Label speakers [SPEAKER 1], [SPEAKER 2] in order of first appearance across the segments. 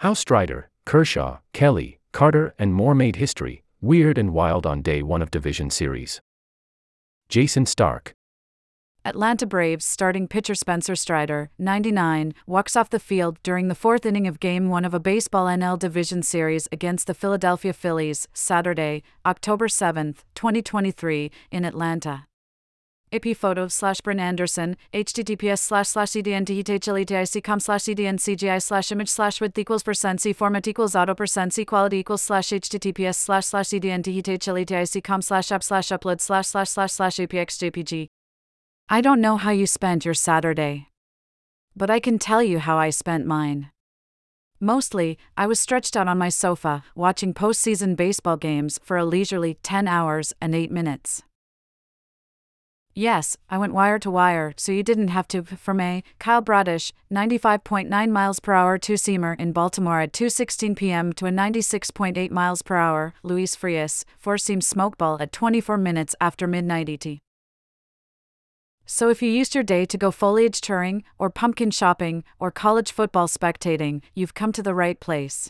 [SPEAKER 1] How Strider, Kershaw, Kelly, Carter, and more made history, weird and wild on day one of Division Series. Jason Stark.
[SPEAKER 2] Atlanta Braves starting pitcher Spencer Strider, 99, walks off the field during the fourth inning of Game 1 of a Baseball NL Division Series against the Philadelphia Phillies, Saturday, October 7, 2023, in Atlanta. AP photo slash Brynn Anderson, https slash slash cdnthltic.com slash cdncgi slash image slash width equals percent c format equals auto percent c quality equals slash https slash slash cdnthltic.com slash app slash upload slash slash slash slash apxjpg. I don't know how you spent your Saturday. But I can tell you how I spent mine. Mostly, I was stretched out on my sofa, watching postseason baseball games for a leisurely 10 hours and 8 minutes. Yes, I went wire to wire, so you didn't have to. For me, Kyle Bradish, 95.9 miles per hour two seamer in Baltimore at 2:16 p.m. to a 96.8 miles per hour Luis Frias four seam smokeball at 24 minutes after midnight ET. So if you used your day to go foliage touring, or pumpkin shopping, or college football spectating, you've come to the right place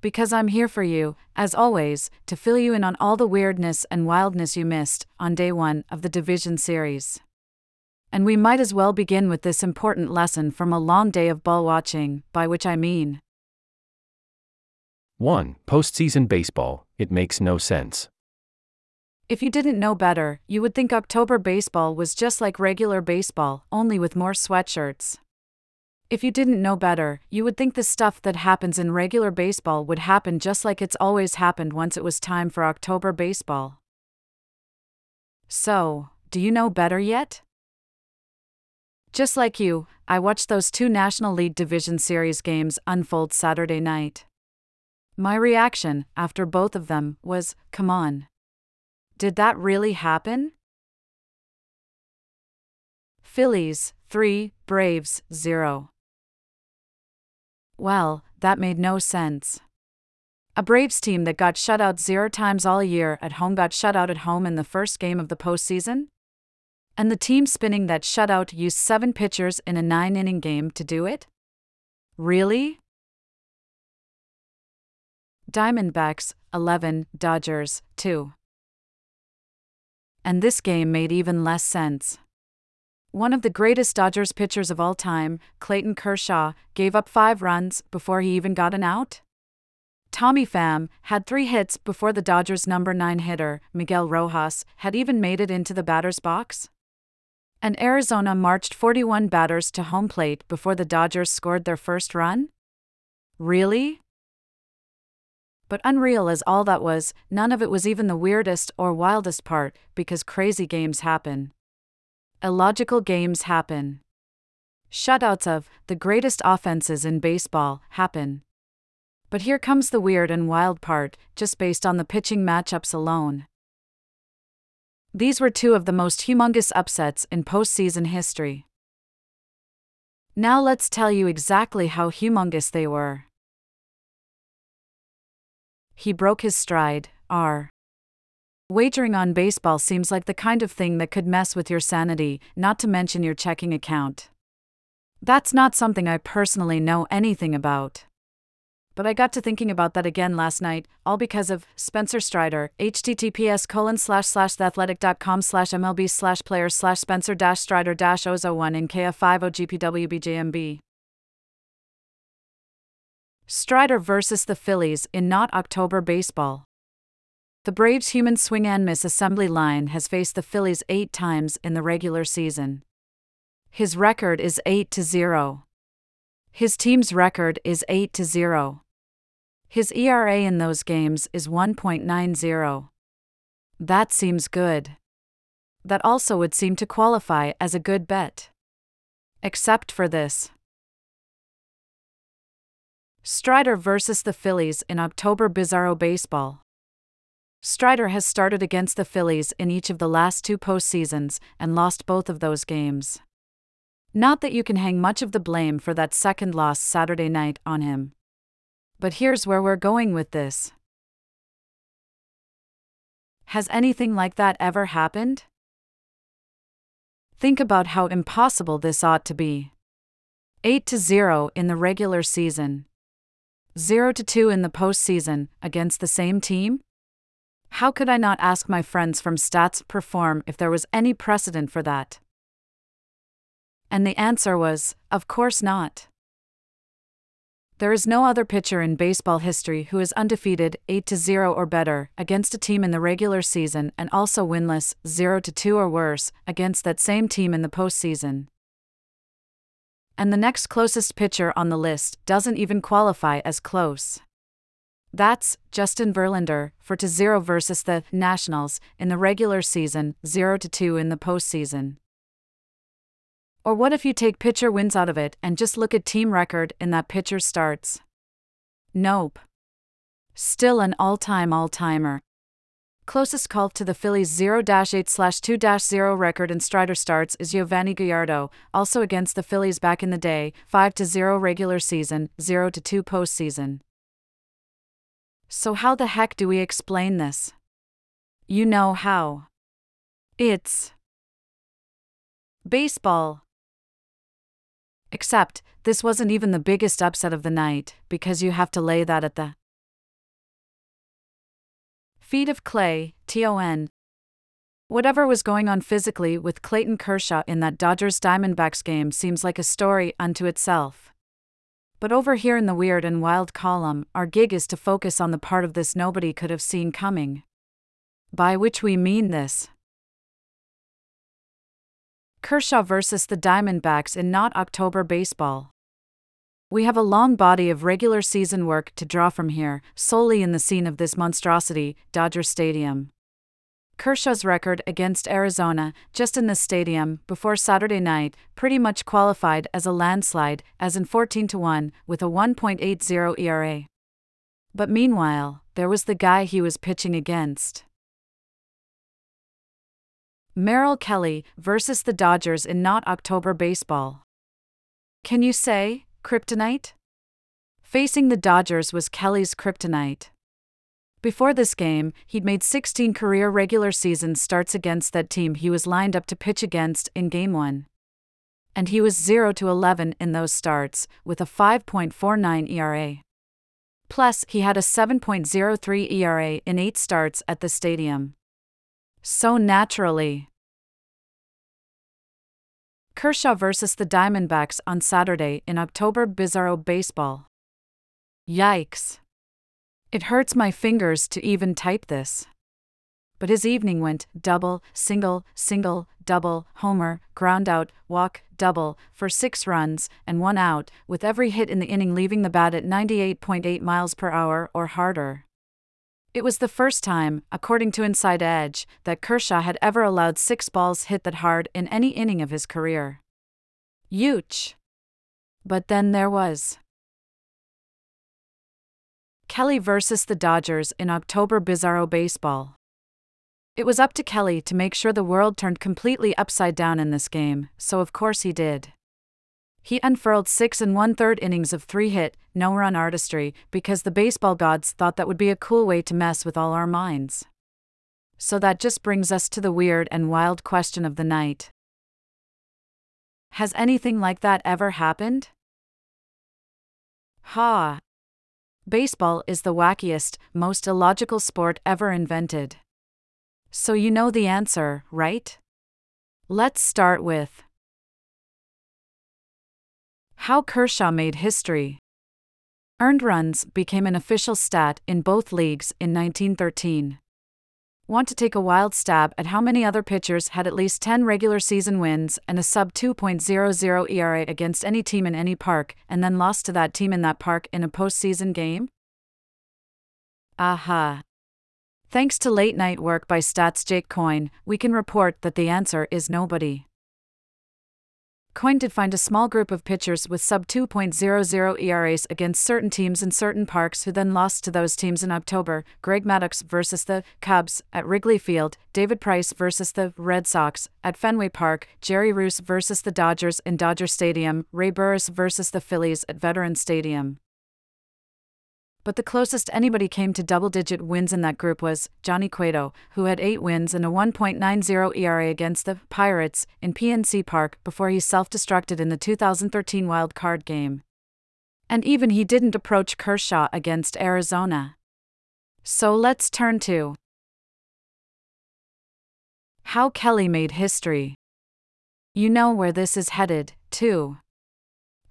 [SPEAKER 2] because I'm here for you, as always, to fill you in on all the weirdness and wildness you missed on day one of the Division Series. And we might as well begin with this important lesson from a long day of ball watching, by which I mean
[SPEAKER 1] 1. Postseason baseball, it makes no sense.
[SPEAKER 2] If you didn't know better, you would think October baseball was just like regular baseball, only with more sweatshirts. If you didn't know better, you would think the stuff that happens in regular baseball would happen just like it's always happened once it was time for October baseball. So, do you know better yet? Just like you, I watched those two National League Division Series games unfold Saturday night. My reaction, after both of them, was come on. Did that really happen? Phillies, 3, Braves, 0. Well, that made no sense. A Braves team that got shut out zero times all year at home got shut out at home in the first game of the postseason? And the team spinning that shutout used seven pitchers in a nine inning game to do it? Really? Diamondbacks, 11, Dodgers, 2. And this game made even less sense. One of the greatest Dodgers pitchers of all time, Clayton Kershaw, gave up five runs before he even got an out? Tommy Pham had three hits before the Dodgers' number nine hitter, Miguel Rojas, had even made it into the batter's box? And Arizona marched 41 batters to home plate before the Dodgers scored their first run? Really? But unreal as all that was, none of it was even the weirdest or wildest part, because crazy games happen illogical games happen. Shutouts of the greatest offenses in baseball happen. But here comes the weird and wild part, just based on the pitching matchups alone. These were two of the most humongous upsets in postseason history. Now let's tell you exactly how humongous they were. He broke his stride, R. Wagering on baseball seems like the kind of thing that could mess with your sanity, not to mention your checking account. That's not something I personally know anything about. But I got to thinking about that again last night, all because of Spencer Strider, https colon slash slash theathletic.com slash mlb slash players slash spencer dash strider dash ozo1 in kf50 gpwbjmb. Strider versus the Phillies in not October baseball. The Braves' human swing and miss assembly line has faced the Phillies eight times in the regular season. His record is 8 to 0. His team's record is 8 to 0. His ERA in those games is 1.90. That seems good. That also would seem to qualify as a good bet. Except for this. Strider versus the Phillies in October Bizarro Baseball. Strider has started against the Phillies in each of the last two postseasons and lost both of those games. Not that you can hang much of the blame for that second loss Saturday night on him. But here's where we're going with this. Has anything like that ever happened? Think about how impossible this ought to be. 8 to 0 in the regular season. 0 to 2 in the postseason against the same team? How could I not ask my friends from Stats Perform if there was any precedent for that? And the answer was, of course not. There is no other pitcher in baseball history who is undefeated 8 0 or better against a team in the regular season and also winless 0 2 or worse against that same team in the postseason. And the next closest pitcher on the list doesn't even qualify as close. That's Justin Verlander for to 0 versus the Nationals in the regular season, 0 to 2 in the postseason. Or what if you take pitcher wins out of it and just look at team record in that pitcher starts? Nope. Still an all time all timer. Closest call to the Phillies 0 8 2 0 record in Strider starts is Yovani Gallardo, also against the Phillies back in the day, 5 0 regular season, 0 2 postseason. So, how the heck do we explain this? You know how. It's baseball. Except, this wasn't even the biggest upset of the night, because you have to lay that at the feet of Clay, TON. Whatever was going on physically with Clayton Kershaw in that Dodgers Diamondbacks game seems like a story unto itself. But over here in the weird and wild column, our gig is to focus on the part of this nobody could have seen coming. By which we mean this. Kershaw versus the Diamondbacks in not October baseball. We have a long body of regular season work to draw from here, solely in the scene of this monstrosity, Dodger Stadium. Kershaw's record against Arizona, just in this stadium, before Saturday night, pretty much qualified as a landslide, as in 14 to 1, with a 1.80 ERA. But meanwhile, there was the guy he was pitching against. Merrill Kelly versus the Dodgers in not October baseball. Can you say, kryptonite? Facing the Dodgers was Kelly's kryptonite. Before this game, he'd made 16 career regular season starts against that team he was lined up to pitch against in Game 1. And he was 0 to 11 in those starts, with a 5.49 ERA. Plus, he had a 7.03 ERA in 8 starts at the stadium so naturally. Kershaw versus the Diamondbacks on Saturday in October Bizarro Baseball. Yikes. It hurts my fingers to even type this. But his evening went double, single, single, double, homer, ground out, walk, double, for six runs and one out, with every hit in the inning leaving the bat at 98.8 miles per hour or harder. It was the first time, according to Inside Edge, that Kershaw had ever allowed six balls hit that hard in any inning of his career. Huge. But then there was Kelly versus the Dodgers in October Bizarro Baseball. It was up to Kelly to make sure the world turned completely upside down in this game, so of course he did. He unfurled six and one third innings of three hit, no run artistry because the baseball gods thought that would be a cool way to mess with all our minds. So that just brings us to the weird and wild question of the night Has anything like that ever happened? Ha! Baseball is the wackiest, most illogical sport ever invented. So you know the answer, right? Let's start with how Kershaw made history. Earned runs became an official stat in both leagues in 1913. Want to take a wild stab at how many other pitchers had at least 10 regular season wins and a sub 2.00 ERA against any team in any park, and then lost to that team in that park in a postseason game? Aha. Thanks to late night work by Stats Jake Coyne, we can report that the answer is nobody. Coyne did find a small group of pitchers with sub 2.00 ERAs against certain teams in certain parks who then lost to those teams in October. Greg Maddux versus the Cubs at Wrigley Field, David Price versus the Red Sox at Fenway Park, Jerry Reuss versus the Dodgers in Dodger Stadium, Ray Burris versus the Phillies at Veterans Stadium but the closest anybody came to double digit wins in that group was Johnny Cueto, who had 8 wins and a 1.90 ERA against the Pirates in PNC Park before he self destructed in the 2013 wild card game. And even he didn't approach Kershaw against Arizona. So let's turn to how Kelly made history. You know where this is headed, too.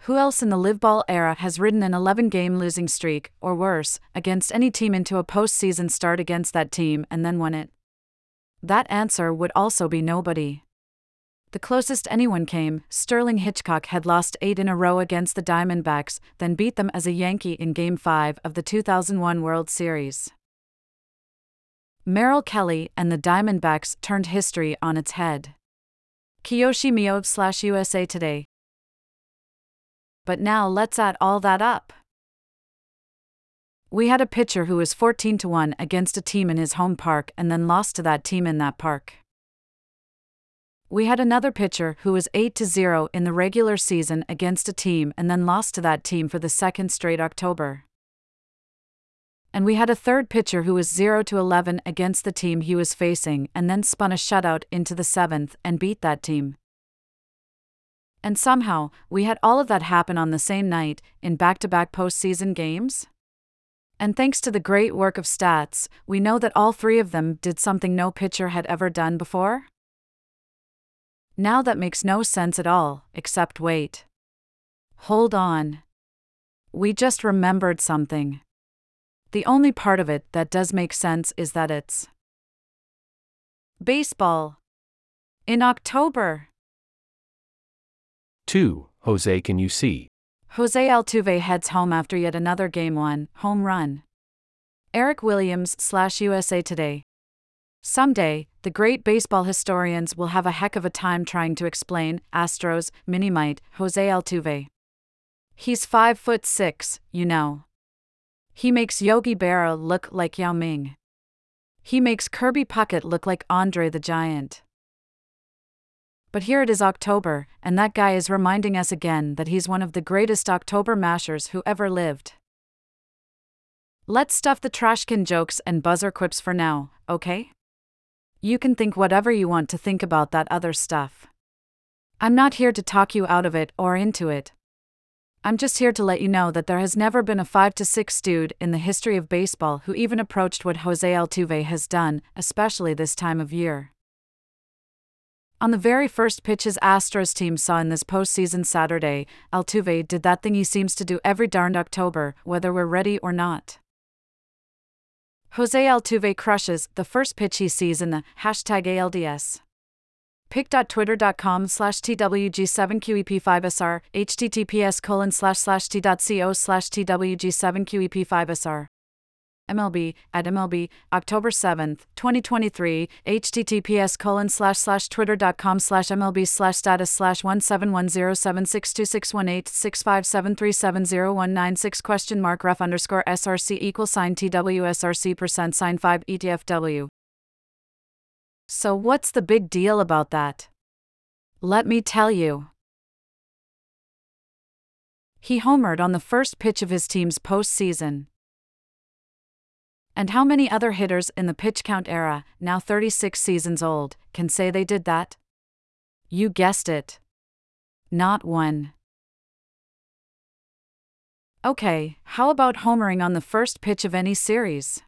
[SPEAKER 2] Who else in the live ball era has ridden an 11 game losing streak, or worse, against any team into a postseason start against that team and then won it? That answer would also be nobody. The closest anyone came, Sterling Hitchcock had lost eight in a row against the Diamondbacks, then beat them as a Yankee in Game 5 of the 2001 World Series. Merrill Kelly and the Diamondbacks turned history on its head. Kiyoshi Mio slash USA Today. But now let's add all that up. We had a pitcher who was 14 to 1 against a team in his home park and then lost to that team in that park. We had another pitcher who was 8 to 0 in the regular season against a team and then lost to that team for the second straight October and we had a third pitcher who was 0 to 11 against the team he was facing and then spun a shutout into the seventh and beat that team. And somehow, we had all of that happen on the same night, in back to back postseason games? And thanks to the great work of stats, we know that all three of them did something no pitcher had ever done before? Now that makes no sense at all, except wait. Hold on. We just remembered something. The only part of it that does make sense is that it's baseball in October.
[SPEAKER 1] 2. Jose Can You See?
[SPEAKER 2] Jose Altuve heads home after yet another Game 1 home run. Eric Williams slash USA Today. Someday, the great baseball historians will have a heck of a time trying to explain Astros Minimite Jose Altuve. He's 5 foot 6, you know. He makes Yogi Berra look like Yao Ming. He makes Kirby Puckett look like Andre the Giant. But here it is October, and that guy is reminding us again that he's one of the greatest October mashers who ever lived. Let's stuff the trashcan jokes and buzzer quips for now, okay? You can think whatever you want to think about that other stuff. I'm not here to talk you out of it or into it, I'm just here to let you know that there has never been a 5 to 6 dude in the history of baseball who even approached what Jose Altuve has done, especially this time of year. On the very first pitch his Astros team saw in this postseason Saturday, Altuve did that thing he seems to do every darned October, whether we're ready or not. Jose Altuve crushes the first pitch he sees in the hashtag ALDS pic.twitter.com slash TWG7QEP5SR, https colon slash slash t.co slash TWG7QEP5SR. MLB, at MLB, October 7th, 2023, https colon slash slash twitter.com slash MLB slash status slash 1710762618657373019 question mark ref underscore SRC equal sign TWSRC percent sign 5 ETFW. So, what's the big deal about that? Let me tell you. He homered on the first pitch of his team's postseason. And how many other hitters in the pitch count era, now 36 seasons old, can say they did that? You guessed it. Not one. Okay, how about homering on the first pitch of any series?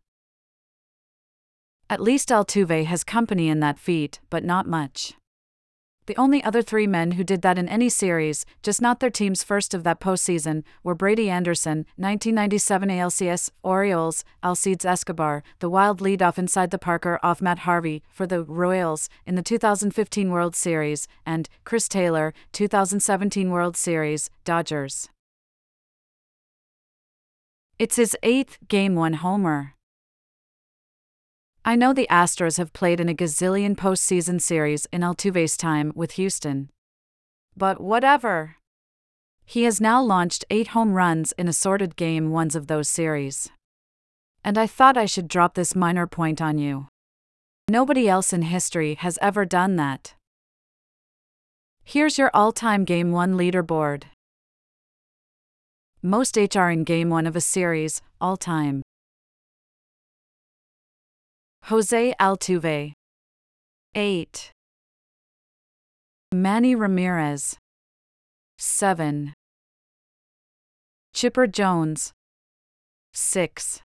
[SPEAKER 2] At least Altuve has company in that feat, but not much. The only other three men who did that in any series, just not their team's first of that postseason, were Brady Anderson, 1997 ALCS, Orioles, Alcides Escobar, the wild leadoff inside the Parker off Matt Harvey for the Royals in the 2015 World Series, and Chris Taylor, 2017 World Series, Dodgers. It's his eighth Game 1 homer. I know the Astros have played in a gazillion postseason series in Altuve's time with Houston. But whatever. He has now launched eight home runs in assorted game ones of those series. And I thought I should drop this minor point on you. Nobody else in history has ever done that. Here's your all time Game 1 leaderboard. Most HR in Game 1 of a series, all time. Jose Altuve. 8. Manny Ramirez. 7. Chipper Jones. 6.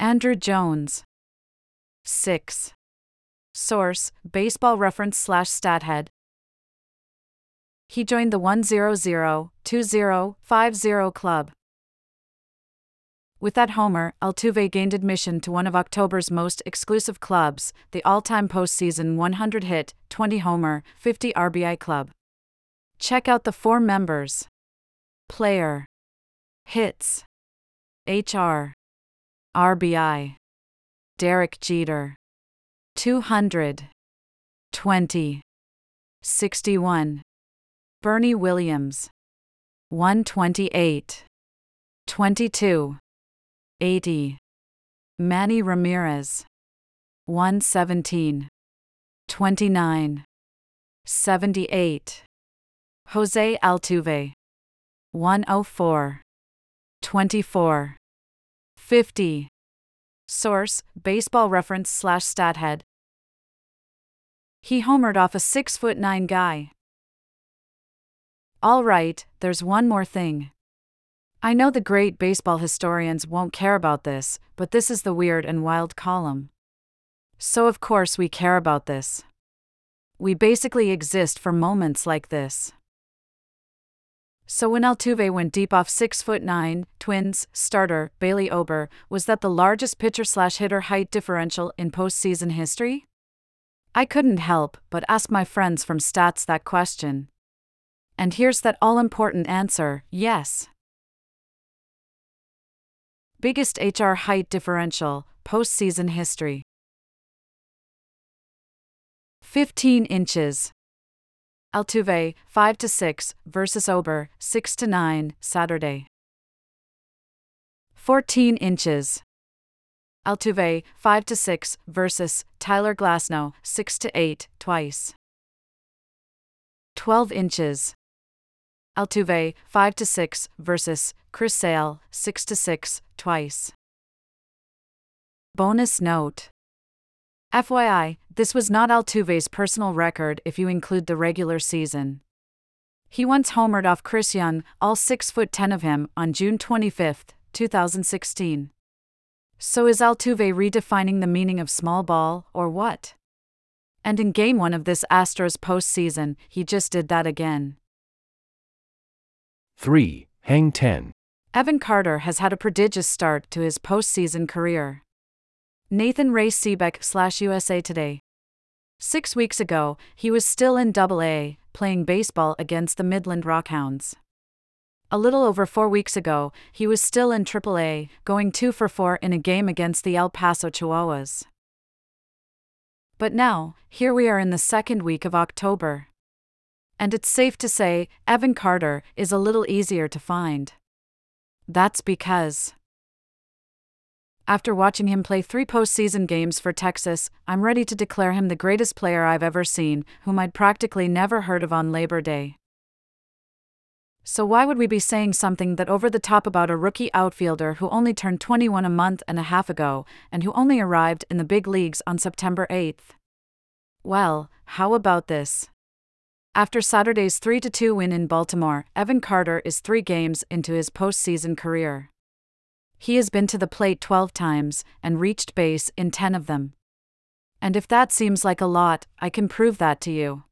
[SPEAKER 2] Andruw Jones. 6. Source Baseball Reference slash Stathead. He joined the 100-20-50 club. With that homer, Altuve gained admission to one of October's most exclusive clubs, the all-time postseason 100 hit, 20 homer, 50 RBI club. Check out the four members. Player. Hits. HR. RBI. Derek Jeter. 200. 20. 61. Bernie Williams. 128. 22. 80. Manny Ramirez. 117. 29. 78. Jose Altuve. 104. 24. 50. Source Baseball Reference slash Stathead. He homered off a 6 foot 9 guy. All right, there's one more thing. I know the great baseball historians won't care about this, but this is the weird and wild column. So, of course, we care about this. We basically exist for moments like this. So when Altuve went deep off 6 foot 9, Twins starter Bailey Ober, was that the largest pitcher slash hitter height differential in postseason history? I couldn't help but ask my friends from Stats that question. And here's that all important answer yes. Biggest HR height differential, postseason history 15 inches. Altuve, 5 to 6, versus Ober, 6 to 9, Saturday. 14 inches. Altuve, 5 to 6, versus Tyler Glasnow, 6 to 8, twice. 12 inches. Altuve, 5 to 6, versus Chris Sale, 6 to 6, twice. Bonus note. FYI, this was not Altuve's personal record if you include the regular season. He once homered off Chris Young, all 6 foot 10 of him, on June 25, 2016. So is Altuve redefining the meaning of small ball, or what? And in game 1 of this Astros postseason, he just did that again.
[SPEAKER 1] 3. Hang 10.
[SPEAKER 2] Evan Carter has had a prodigious start to his postseason career. Nathan Ray Seabeck slash USA Today. Six weeks ago, he was still in Double A, playing baseball against the Midland Rockhounds. A little over four weeks ago, he was still in Triple A, going two for four in a game against the El Paso Chihuahuas. But now, here we are in the second week of October and it's safe to say Evan Carter is a little easier to find. That's because. After watching him play three postseason games for Texas, I'm ready to declare him the greatest player I've ever seen, whom I'd practically never heard of on Labor Day. So, why would we be saying something that over the top about a rookie outfielder who only turned 21 a month and a half ago, and who only arrived in the big leagues on September 8th? Well, how about this? After Saturday's 3 2 win in Baltimore, Evan Carter is three games into his postseason career. He has been to the plate 12 times and reached base in 10 of them. And if that seems like a lot, I can prove that to you.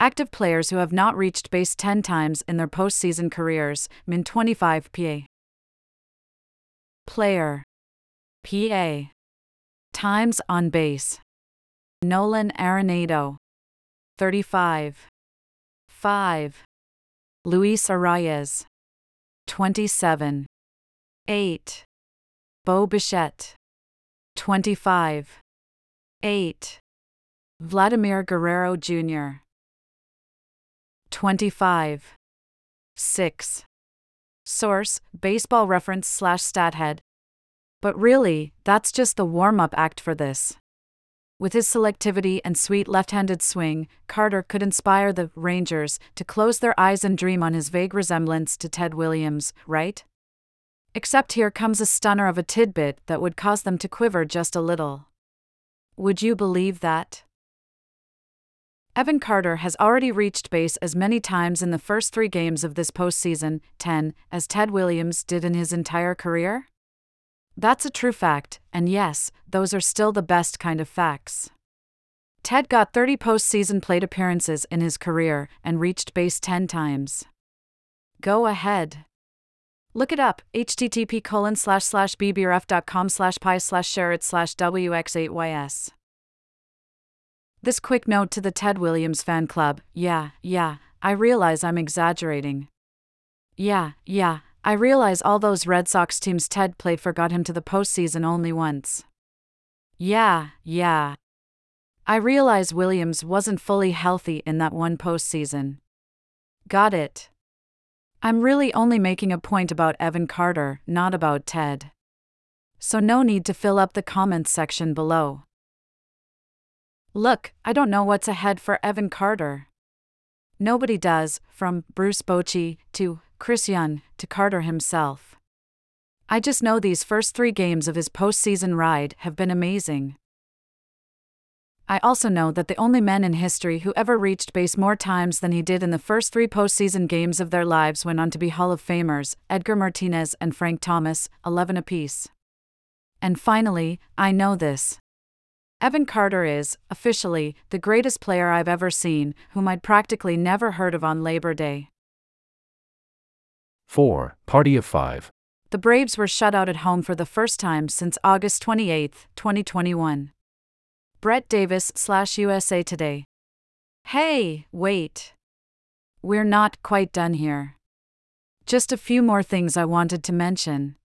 [SPEAKER 2] Active players who have not reached base 10 times in their postseason careers, min 25 PA. Player PA. Times on base. Nolan Arenado. 35. 5. Luis Arraez. 27. 8. Bo Bichette. 25. 8. Vladimir Guerrero Jr. 25. 6. Source Baseball Reference slash Stathead. But really, that's just the warm up act for this. With his selectivity and sweet left handed swing, Carter could inspire the Rangers to close their eyes and dream on his vague resemblance to Ted Williams, right? Except here comes a stunner of a tidbit that would cause them to quiver just a little. Would you believe that? Evan Carter has already reached base as many times in the first three games of this postseason, 10, as Ted Williams did in his entire career? That's a true fact, and yes, those are still the best kind of facts. Ted got 30 postseason plate appearances in his career and reached base 10 times. Go ahead. Look it up, http colon slash slash bbrf.com slash pi slash share it slash wx8ys. This quick note to the Ted Williams fan club yeah, yeah, I realize I'm exaggerating. Yeah, yeah, I realize all those Red Sox teams Ted played for got him to the postseason only once. Yeah, yeah. I realize Williams wasn't fully healthy in that one postseason. Got it. I'm really only making a point about Evan Carter, not about Ted. So, no need to fill up the comments section below. Look, I don't know what's ahead for Evan Carter. Nobody does, from Bruce Bochy to Chris Young to Carter himself. I just know these first three games of his postseason ride have been amazing. I also know that the only men in history who ever reached base more times than he did in the first three postseason games of their lives went on to be Hall of Famers Edgar Martinez and Frank Thomas, 11 apiece. And finally, I know this. Evan Carter is, officially, the greatest player I've ever seen, whom I'd practically never heard of on Labor Day.
[SPEAKER 1] 4. Party of 5.
[SPEAKER 2] The Braves were shut out at home for the first time since August 28, 2021. Brett Davis slash USA Today. Hey, wait. We're not quite done here. Just a few more things I wanted to mention.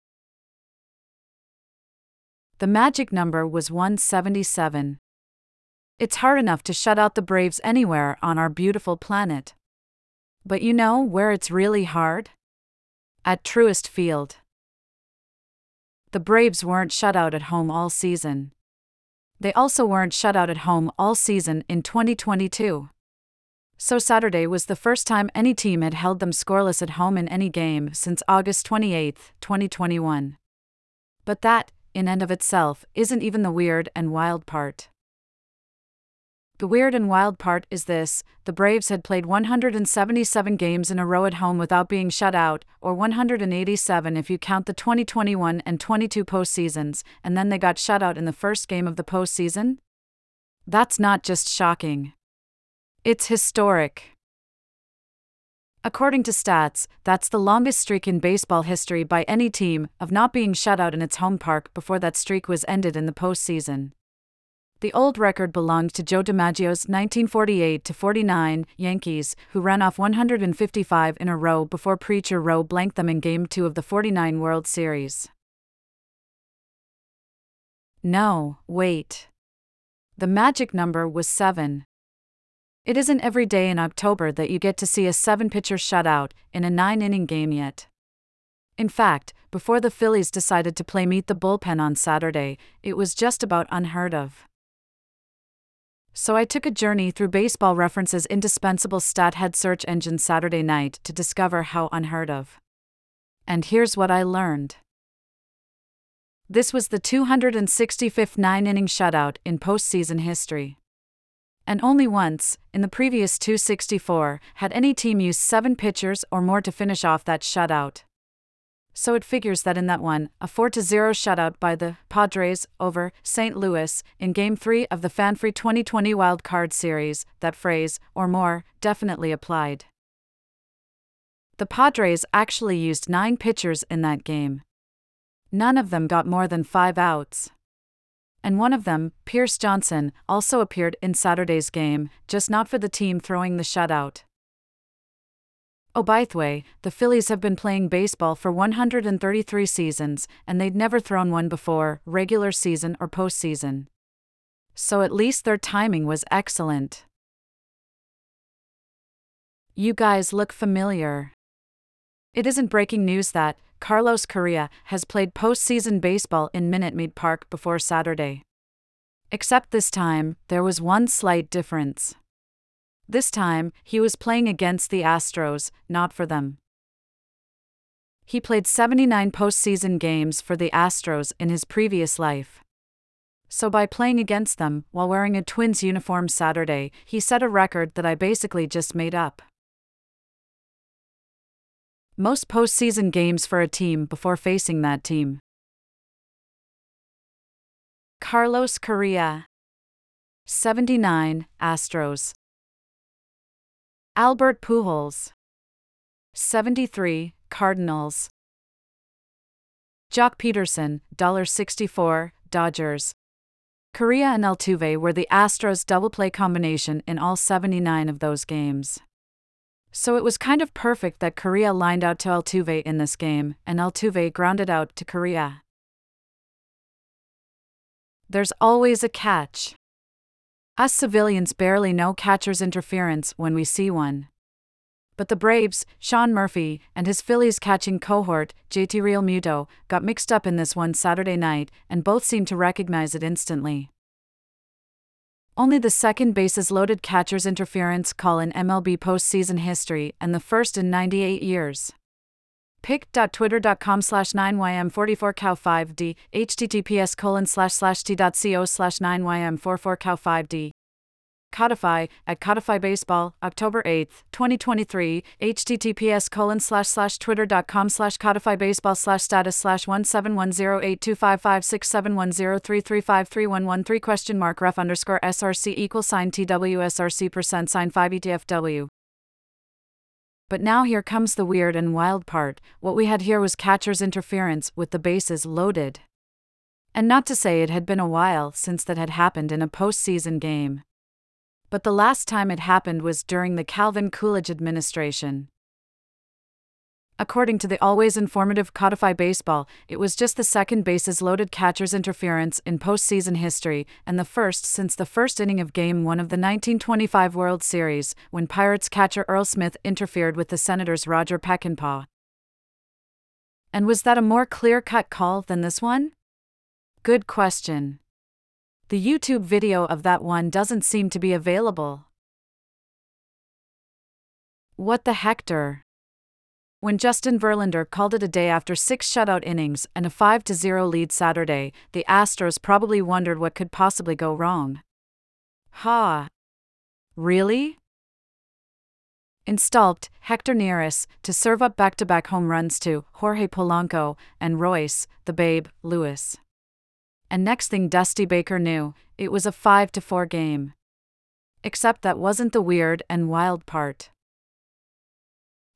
[SPEAKER 2] The magic number was 177. It's hard enough to shut out the Braves anywhere on our beautiful planet. But you know where it's really hard? At Truist Field. The Braves weren't shut out at home all season. They also weren't shut out at home all season in 2022. So Saturday was the first time any team had held them scoreless at home in any game since August 28, 2021. But that, in and of itself, isn't even the weird and wild part. The weird and wild part is this the Braves had played 177 games in a row at home without being shut out, or 187 if you count the 2021 and 22 postseasons, and then they got shut out in the first game of the postseason? That's not just shocking. It's historic. According to stats, that's the longest streak in baseball history by any team of not being shut out in its home park before that streak was ended in the postseason. The old record belonged to Joe DiMaggio's 1948 49 Yankees, who ran off 155 in a row before Preacher Roe blanked them in Game 2 of the 49 World Series. No, wait. The magic number was 7. It isn't every day in October that you get to see a seven pitcher shutout in a nine inning game yet. In fact, before the Phillies decided to play Meet the Bullpen on Saturday, it was just about unheard of. So I took a journey through Baseball Reference's indispensable Stathead search engine Saturday night to discover how unheard of. And here's what I learned. This was the 265th nine inning shutout in postseason history and only once, in the previous 264, had any team used seven pitchers or more to finish off that shutout. So it figures that in that one, a 4 0 shutout by the Padres over St. Louis in Game 3 of the FanFree 2020 Wild Card Series, that phrase, or more, definitely applied. The Padres actually used nine pitchers in that game. None of them got more than five outs and one of them, Pierce Johnson, also appeared in Saturday's game, just not for the team throwing the shutout. Oh, by the way, the Phillies have been playing baseball for 133 seasons, and they'd never thrown one before, regular season or postseason. So at least their timing was excellent. You guys look familiar. It isn't breaking news that, Carlos Correa has played postseason baseball in Minute Maid Park before Saturday. Except this time, there was one slight difference. This time, he was playing against the Astros, not for them. He played 79 postseason games for the Astros in his previous life. So, by playing against them while wearing a Twins uniform Saturday, he set a record that I basically just made up. Most postseason games for a team before facing that team. Carlos Correa. 79, Astros. Albert Pujols. 73, Cardinals. Joc Pederson, $64, Dodgers. Correa and Altuve were the Astros double play combination in all 79 of those games. So it was kind of perfect that Correa lined out to Altuve in this game, and Altuve grounded out to Correa. There's always a catch. Us civilians barely know catcher's interference when we see one. But the Braves, Sean Murphy, and his Phillies catching cohort, JT Realmuto, got mixed up in this one Saturday night, and both seemed to recognize it instantly. Only the second bases loaded catcher's interference call in MLB postseason history and the first in 98 years. pic.twitter.com slash 9ym44cow5d, https colon slash slash t.co slash 9ym44cow5d. Codify at Codify Baseball, October 8, 2023, https colon slash slash twitter.com slash codify baseball slash status slash 1710825567103353113 question mark ref underscore src equal sign twsrc percent sign 5 etfw. But now here comes the weird and wild part what we had here was catcher's interference with the bases loaded. And not to say it had been a while since that had happened in a postseason game but the last time it happened was during the Calvin Coolidge administration. According to the always informative Codify Baseball, it was just the second bases loaded catcher's interference in postseason history, and the first since the first inning of Game 1 of the 1925 World Series, when Pirates catcher Earl Smith interfered with the Senators' Roger Peckinpaugh. And was that a more clear cut call than this one? Good question. The YouTube video of that one doesn't seem to be available. What the hector? When Justin Verlander called it a day after six shutout innings and a 5 0 lead Saturday, the Astros probably wondered what could possibly go wrong. Ha! Really? Installed Hector Neris to serve up back to back home runs to Jorge Polanco and Royce, the Babe, Lewis and next thing Dusty Baker knew, it was a 5 to 4 game. Except that wasn't the weird and wild part.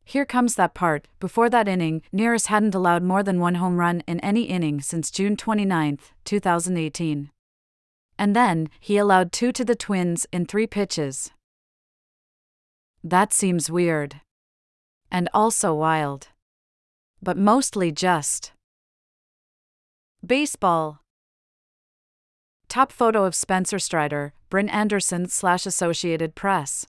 [SPEAKER 2] Here comes that part. Before that inning, Neris hadn't allowed more than one home run in any inning since June 29, 2018. And then, he allowed two to the Twins in three pitches. That seems weird. And also wild. But mostly just. Baseball. Top photo of Spencer Strider, Brynn Anderson slash Associated Press.